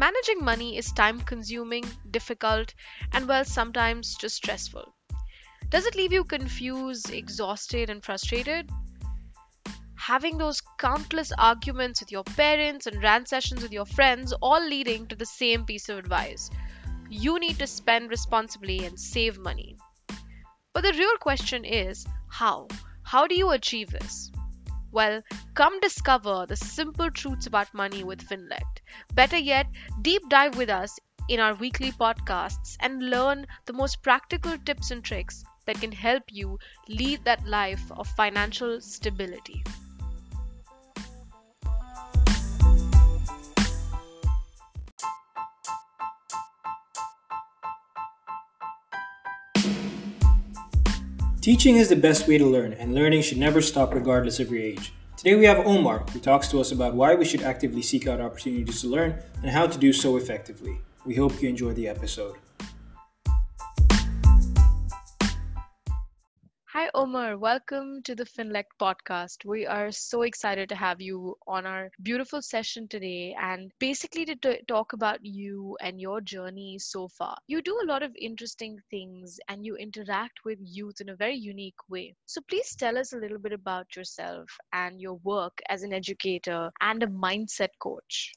Managing money is time consuming, difficult, and well, sometimes just stressful. Does it leave you confused, exhausted, and frustrated? Having those countless arguments with your parents and rant sessions with your friends, all leading to the same piece of advice you need to spend responsibly and save money. But the real question is how? How do you achieve this? Well, come discover the simple truths about money with Finllect. Better yet, deep dive with us in our weekly podcasts and learn the most practical tips and tricks that can help you lead that life of financial stability. Teaching is the best way to learn, and learning should never stop regardless of your age. Today we have Omar, who talks to us about why we should actively seek out opportunities to learn and how to do so effectively. We hope you enjoy the episode. Hi, Omar. Welcome to the Finllect podcast. We are so excited to have you on our beautiful session today and basically to t- talk about you and your journey so far. You do a lot of interesting things and you interact with youth in a very unique way. So, please tell us a little bit about yourself and your work as an educator and a mindset coach.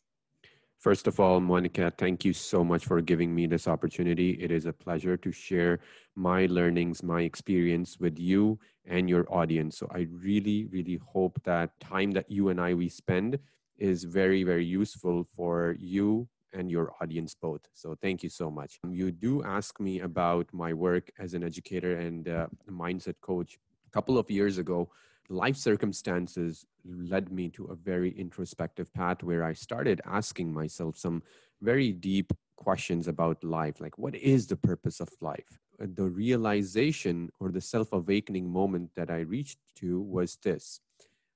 First of all, Monica, thank you so much for giving me this opportunity. It is a pleasure to share my learnings, my experience with you and your audience. So I really, really hope that time that you and I we spend is very, very useful for you and your audience both. So thank you so much. You do ask me about my work as an educator and uh, mindset coach. A couple of years ago, life circumstances led me to a very introspective path where I started asking myself some very deep questions about life like what is the purpose of life? The realization or the self-awakening moment that i reached to was this.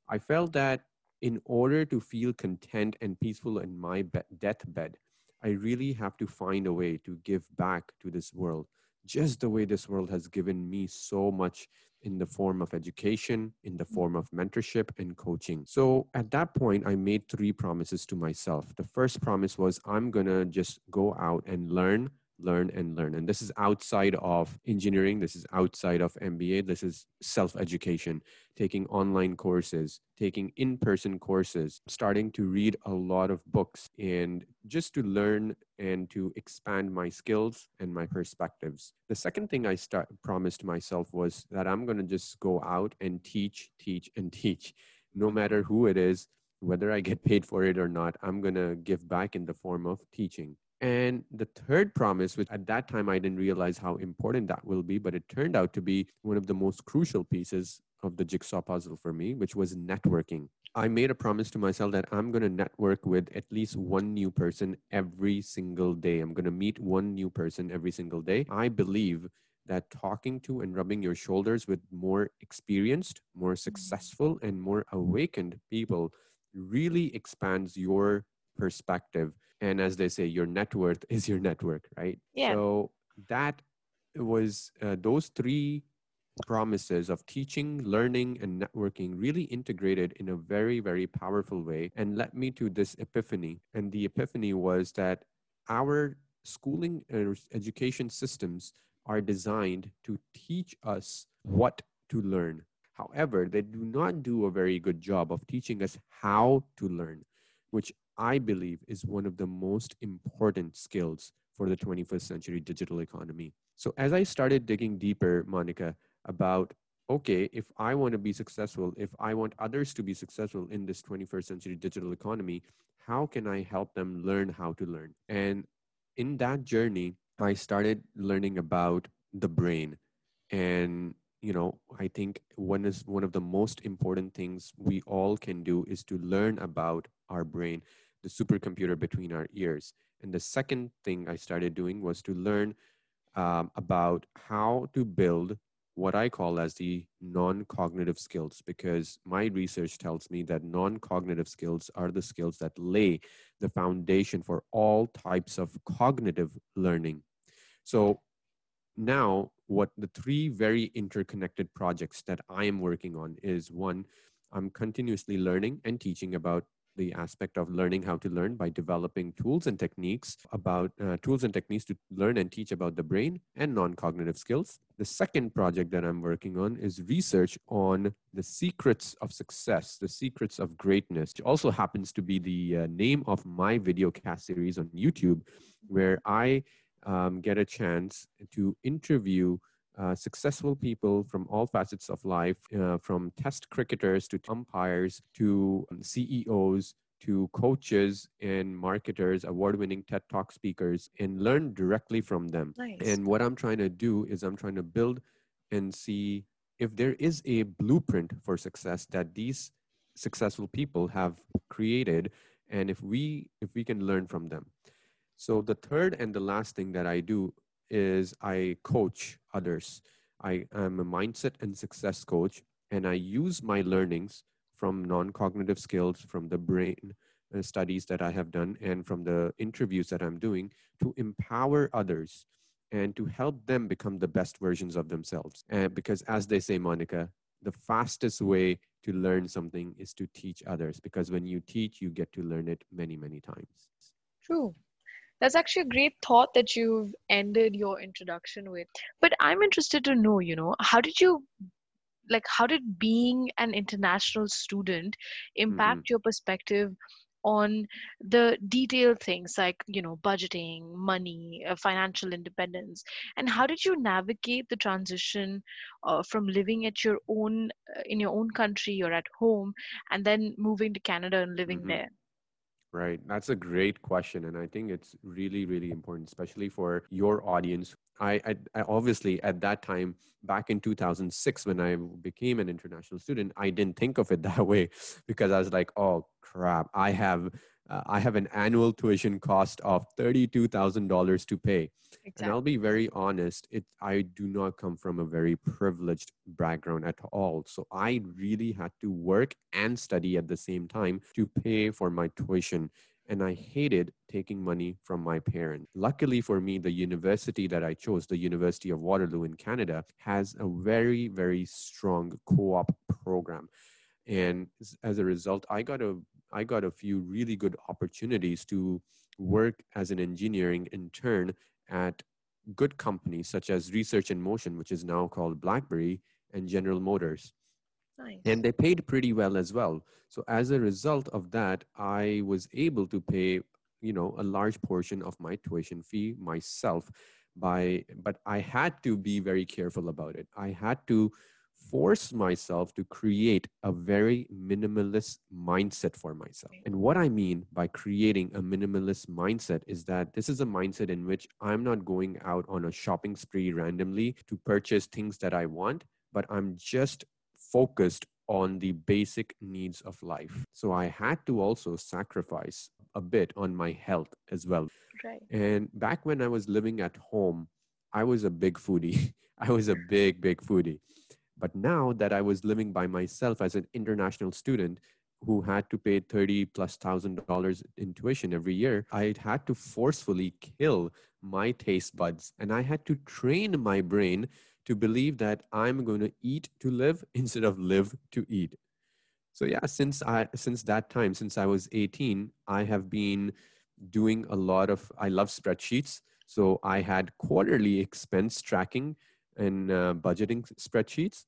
I felt that in order to feel content and peaceful in my be- deathbed i really have to find a way to give back to this world just the way this world has given me so much in the form of education, in the mm-hmm. form of mentorship and coaching. So at that point, I made three promises to myself. The first promise was I'm going to just go out and learn learn and learn. And this is outside of engineering, this is outside of MBA, this is self education, taking online courses, taking in person courses, starting to read a lot of books, and just to learn and to expand my skills and my perspectives. The second thing I start, promised myself was that I'm going to just go out and teach, teach, and teach, no matter who it is. Whether I get paid for it or not, I'm going to give back in the form of teaching. And the third promise, which at that time I didn't realize how important that will be, but it turned out to be one of the most crucial pieces of the jigsaw puzzle for me, which was networking. I made a promise to myself that I'm going to network with at least one new person every single day. I'm going to meet one new person every single day. I believe that talking to and rubbing your shoulders with more experienced, more mm-hmm. successful, and more awakened people really expands your perspective and as they say your net worth is your network right? Yeah. so that was uh, those three promises of teaching learning and networking really integrated in a very very powerful way and led me to this epiphany. And the epiphany was that our schooling and education systems are designed to teach us what to learn. However they do not do a very good job of teaching us how to learn which I believe is one of the most important skills for the 21st century digital economy. So as I started digging deeper, Monica, about okay, if I want to be successful, if I want others to be successful in this 21st century digital economy, how can I help them learn how to learn? And in that journey, I started learning about the brain. And you know, I think one is one of the most important things we all can do is to learn about our brain the supercomputer between our ears. And the second thing I started doing was to learn um, about how to build what I call as the non cognitive skills, because my research tells me that non cognitive skills are the skills that lay the foundation for all types of cognitive learning. So now, what the three very interconnected projects that I am working on is one, I'm continuously learning and teaching about the aspect of learning how to learn by developing tools and techniques about uh, tools and techniques to learn and teach about the brain and non-cognitive skills. The second project that I'm working on is research on the secrets of success, the secrets of greatness. It also happens to be the uh, name of my video cast series on YouTube, where I um, get a chance to interview uh, successful people from all facets of life, uh, from test cricketers to umpires to CEOs to coaches and marketers, award winning TED Talk speakers, and learn directly from them. Nice. And what I'm trying to do is I'm trying to build and see if there is a blueprint for success that these successful people have created and if we if we can learn from them so the third and the last thing that i do is I coach others. I am a mindset and success coach, and I use my learnings from non cognitive skills, from the brain uh, studies that I have done, and from the interviews that I'm doing to empower others and to help them become the best versions of themselves. And because, as they say, Monica, the fastest way to learn something is to teach others because when you teach, you get to learn it many, many times. True. That's actually a great thought that you've ended your introduction with. But I'm interested to know, you know, how did you like how did being an international student impact Mm-hmm. your perspective on the detailed things like you know budgeting money uh, financial independence and how did you navigate the transition uh, from living at your own uh, in your own country or at home and then moving to canada and living Mhm. there Right. That's a great question. And I think it's really, really important, especially for your audience. I, I, I obviously at that time, back in 2006, when I became an international student, I didn't think of it that way because I was like, oh crap, I have, uh, I have an annual tuition cost of $32,000 to pay. And I'll be very honest, it I do not come from a very privileged background at all. So I really had to work and study at the same time to pay for my tuition. And I hated taking money from my parents. Luckily for me, the university that I chose, the University of Waterloo in Canada, has a very, very strong co-op program. And as a result, I got a I got a few really good opportunities to hmm. work as an engineering intern at good companies such as Research in Motion, which is now called BlackBerry, and General Motors. nice And they paid pretty well as well. So as a result of that, I was able to pay, you know, a large portion of my tuition fee myself by but I had to be very careful about it. I had to force myself to create a very minimalist mindset for myself. And what I mean by creating a minimalist mindset is that this is a mindset in which I'm not going out on a shopping spree randomly to purchase things that I want, but I'm just focused on the basic needs of life. So I had to also sacrifice a bit on my health as well. right And back when I was living at home, I was a big foodie. I was a big, big foodie. But now that I was living by myself as an international student who had to pay 30 plus thousand dollars in tuition every year, I had to forcefully kill my taste buds and I had to train my brain to believe that I'm going to eat to live instead of live to eat. So yeah, since I since that time, since I was 18, I have been doing a lot of I love spreadsheets. So I had quarterly expense tracking and uh, budgeting spreadsheets,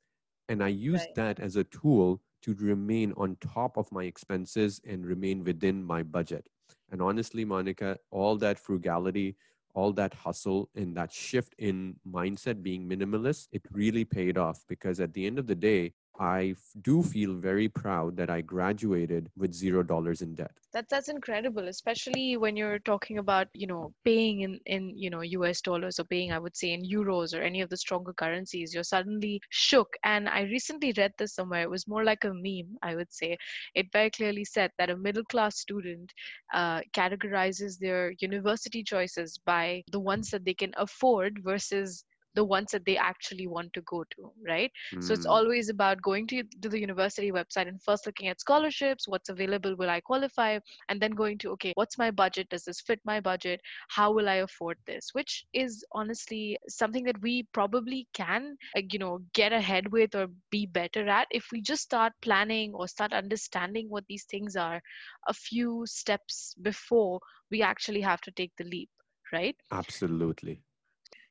and I used Right. that as a tool to remain on top of my expenses and remain within my budget. And honestly, Monica, all that frugality, all that hustle, and that shift in mindset being minimalist, it really paid off because at the end of the day, I do feel very proud that I graduated with zero dollars in debt. That that's incredible, especially when you're talking about, you know, paying in in, you know, US dollars or paying, I would say, in euros or any of the stronger currencies. You're suddenly shook. And I recently read this somewhere. It was more like a meme, I would say. It very clearly said that a middle class student uh, categorizes their university choices by the ones that they can afford versus the ones that they actually want to go to right? So it's Mm, always about going to, to the university website and first looking at scholarships what's available will i qualify? And then going to okay what's my budget? Does this fit my budget? How will i afford this? Which is honestly something that we probably can like, you know get ahead with or be better at if we just start planning or start understanding what these things are a few steps before we actually have to take the leap right? Absolutely.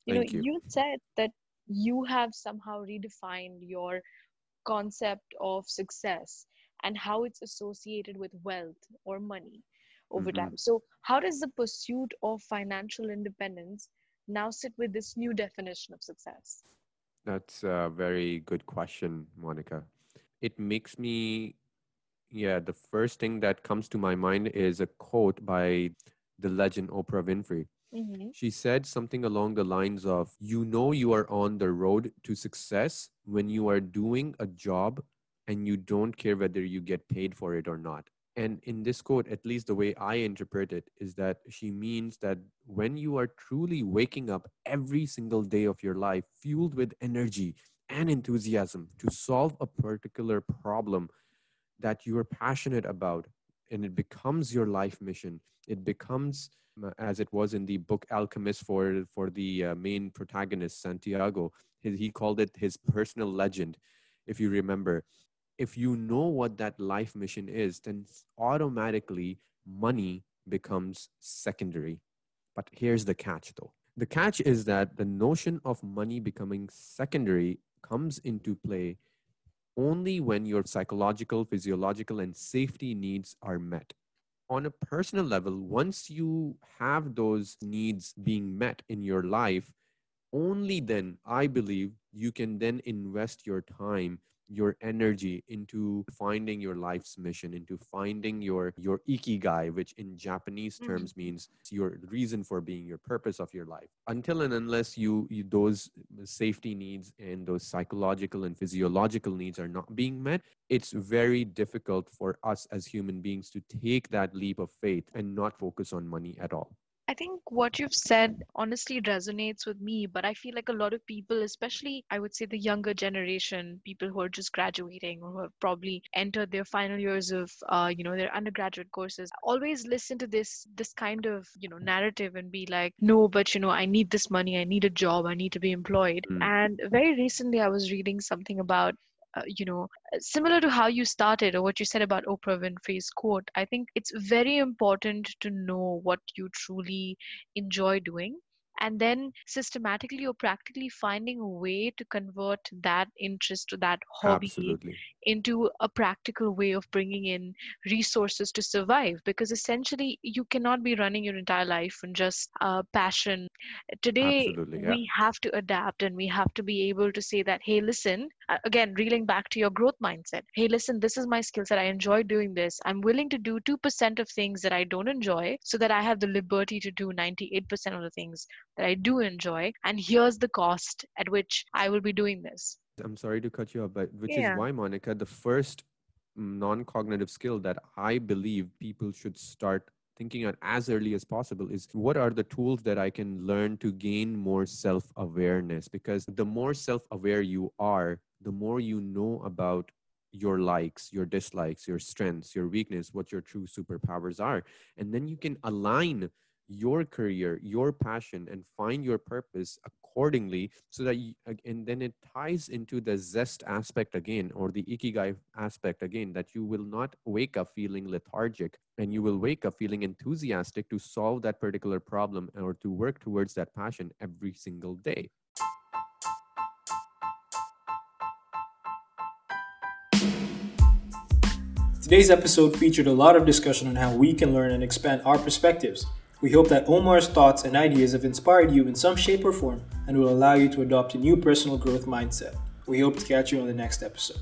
You know you. you said that you have somehow redefined your concept of success and how it's associated with wealth or money over Mhm. time so how does the pursuit of financial independence now sit with this new definition of success That's a very good question, Monica. It makes me, yeah, the first thing that comes to my mind is a quote by the legend Oprah Winfrey. Mm-hmm. She said something along the lines of, You know, you are on the road to success when you are doing a job and you don't care whether you get paid for it or not. And in this quote, at least the way I interpret it, is that she means that when you are truly waking up every single day of your life, fueled with energy and enthusiasm to solve a particular problem that you are passionate about, and it becomes your life mission, it becomes uh, as it was in the book Alchemist for for the uh, main protagonist Santiago. He, he called it his personal legend. If you remember, if you know what that life mission is, then automatically money becomes secondary. But here's the catch, though. The catch is that the notion of money becoming secondary comes into play only when your psychological, physiological, and safety needs are met. On a personal level, once you have those needs being met in your life, only then I believe you can then invest your time, your energy into finding your life's mission, into finding your your ikigai, which in Japanese Mhm. terms means your reason for being, your purpose of your life. Until and unless you, you those safety needs and those psychological and physiological needs are not being met, it's very difficult for us as human beings to take that leap of faith and not focus on money at all. I think what you've said honestly resonates with me, but I feel like a lot of people, especially I would say the younger generation, people who are just graduating or who have probably entered their final years of, uh, you know, their undergraduate courses, always listen to this this kind of you know narrative and be like, no, but you know, I need this money, I need a job, I need to be employed. Mm. And very recently, I was reading something about uh, you know, similar to how you started or what you said about Oprah Winfrey's quote, I think it's very important to know what you truly enjoy doing and then systematically or practically finding a way to convert that interest or that hobby Absolutely. into a practical way of bringing in resources to survive. Because essentially you cannot be running your entire life on just uh, passion. Today Yeah. we have to adapt and we have to be able to say that hey listen again reeling back to your growth mindset. Hey listen this is my skill set. I enjoy doing this. I'm willing to do 2% of things that i don't enjoy so that i have the liberty to do 98% of the things that i do enjoy and here's the cost at which i will be doing this I'm sorry to cut you off, but which Yeah. is why, Monica, the first non cognitive skill that I believe people should start thinking on as early as possible is what are the tools that I can learn to gain more self awareness? Because the more self aware you are, the more you know about your likes, your dislikes, your strengths, your weakness, what your true superpowers are. And then you can align your career, your passion, and find your purpose accordingly so that you, and then it ties into the zest aspect again or the ikigai aspect again that you will not wake up feeling lethargic and you will wake up feeling enthusiastic to solve that particular problem or to work towards that passion every single day. Today's episode featured a lot of discussion on how we can learn and expand our perspectives. We hope that Omar's thoughts and ideas have inspired you in some shape or form and will allow you to adopt a new personal growth mindset. We hope to catch you on the next episode.